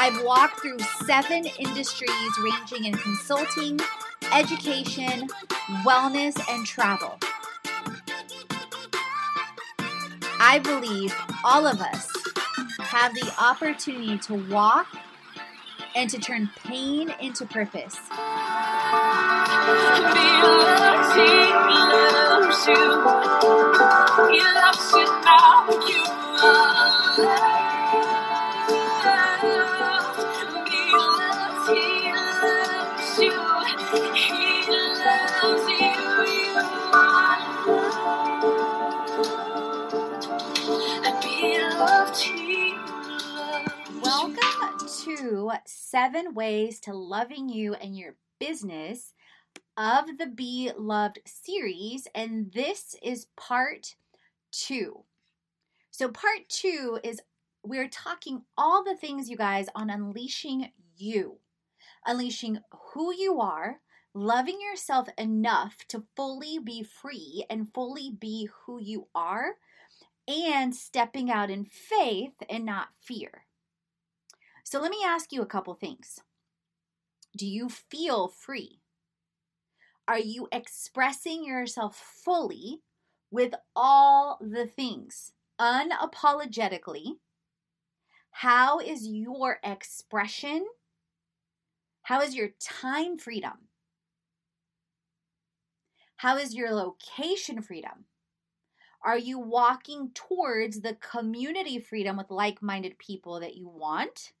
I've walked through seven industries ranging in consulting, education, wellness, and travel. I believe all of us have the opportunity to walk and to turn pain into purpose. Welcome Seven Ways to Loving You and Your Business of the Be Loved series, and this is part two. So, part two is we're talking all the things, you guys, on unleashing you, unleashing who you are, loving yourself enough to fully be free and fully be who you are, and stepping out in faith and not fear. So, let me ask you a couple things. Do you feel free? Are you expressing yourself fully with all the things unapologetically? How is your expression? How is your time freedom? How is your location freedom? Are you walking towards the community freedom with like minded people that you want?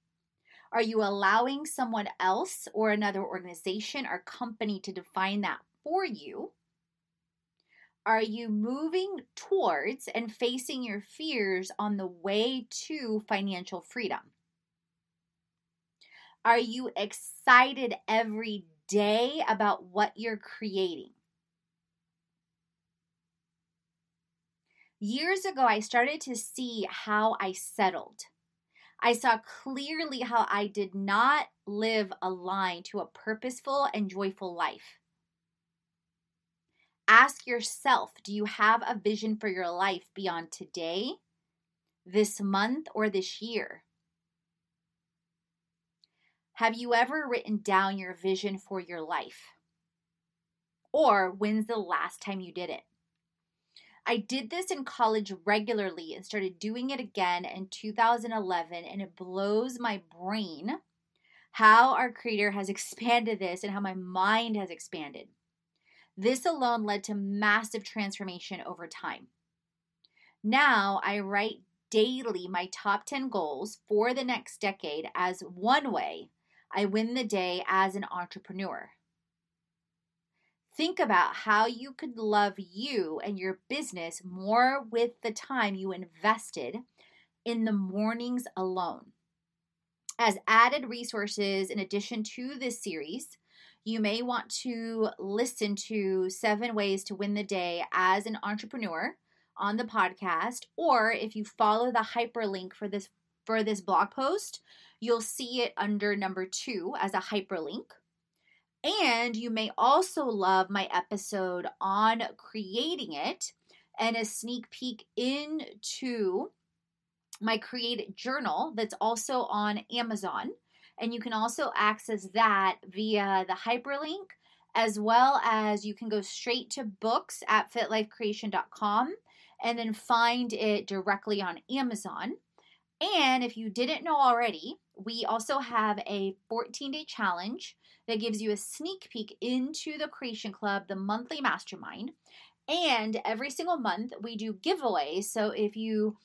Are you allowing someone else or another organization or company to define that for you? Are you moving towards and facing your fears on the way to financial freedom? Are you excited every day about what you're creating? Years ago, I started to see how I settled. I saw clearly how I did not live aligned to a purposeful and joyful life. Ask yourself do you have a vision for your life beyond today, this month, or this year? Have you ever written down your vision for your life? Or when's the last time you did it? I did this in college regularly and started doing it again in 2011, and it blows my brain how our creator has expanded this and how my mind has expanded. This alone led to massive transformation over time. Now I write daily my top 10 goals for the next decade as one way I win the day as an entrepreneur. Think about how you could love you and your business more with the time you invested in the mornings alone. As added resources, in addition to this series, you may want to listen to Seven Ways to Win the Day as an Entrepreneur on the podcast, or if you follow the hyperlink for this for this blog post, you'll see it under number two as a hyperlink. And you may also love my episode on creating it and a sneak peek into my Create journal that's also on Amazon. And you can also access that via the hyperlink, as well as you can go straight to books at fitlifecreation.com and then find it directly on Amazon. And if you didn't know already, we also have a 14 day challenge that gives you a sneak peek into the Creation Club, the monthly mastermind. And every single month we do giveaways. So if you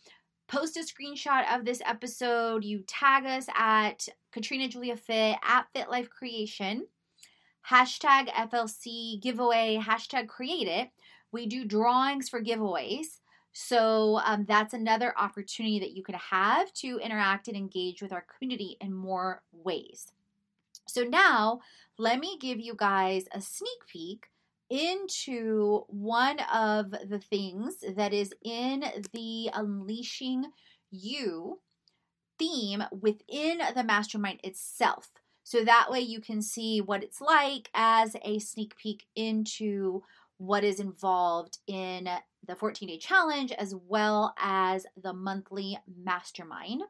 post a screenshot of this episode, you tag us at Katrina Julia Fit, at Fit Life Creation, hashtag FLC giveaway, hashtag create it. We do drawings for giveaways. So um, that's another opportunity that you could have to interact and engage with our community in more ways. So now let me give you guys a sneak peek into one of the things that is in the Unleashing You theme within the mastermind itself. So that way you can see what it's like as a sneak peek into what is involved in the 14 day challenge as well as the monthly mastermind.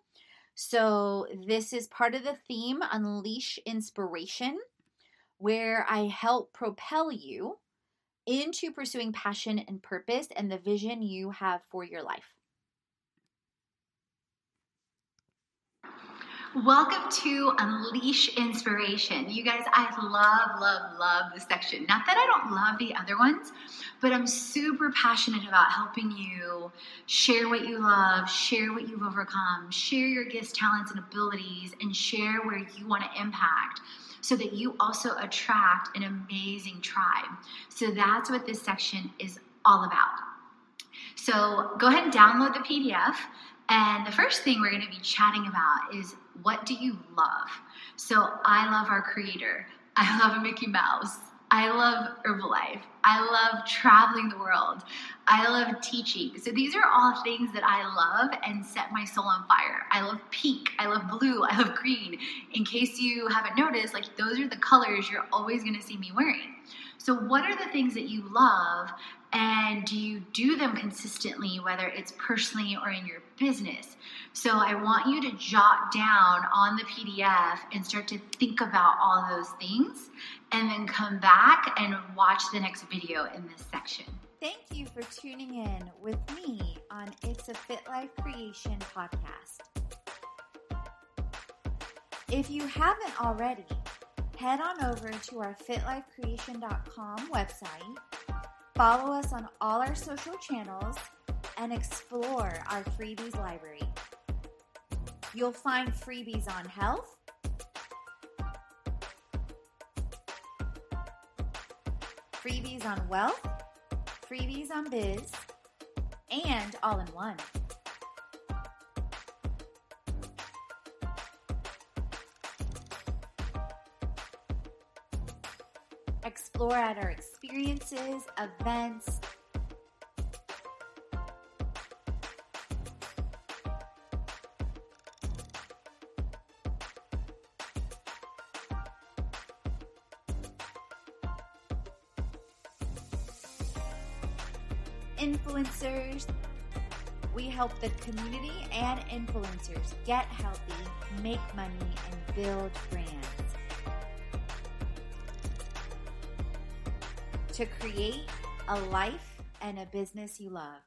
So, this is part of the theme Unleash Inspiration, where I help propel you into pursuing passion and purpose and the vision you have for your life. Welcome to Unleash Inspiration. You guys, I love, love, love this section. Not that I don't love the other ones, but I'm super passionate about helping you share what you love, share what you've overcome, share your gifts, talents, and abilities, and share where you want to impact so that you also attract an amazing tribe. So that's what this section is all about. So go ahead and download the PDF. And the first thing we're going to be chatting about is what do you love? So I love our creator. I love Mickey Mouse. I love Herbalife. I love traveling the world. I love teaching. So these are all things that I love and set my soul on fire. I love pink. I love blue. I love green. In case you haven't noticed, like those are the colors you're always going to see me wearing. So, what are the things that you love and do you do them consistently, whether it's personally or in your business? So, I want you to jot down on the PDF and start to think about all those things and then come back and watch the next video in this section. Thank you for tuning in with me on It's a Fit Life Creation podcast. If you haven't already, head on over to our fitlifecreation.com website, follow us on all our social channels, and explore our freebies library. You'll find freebies on health, freebies on wealth, freebies on biz, and all in one. Explore at our experiences, events, influencers. We help the community and influencers get healthy, make money, and build brands. To create a life and a business you love.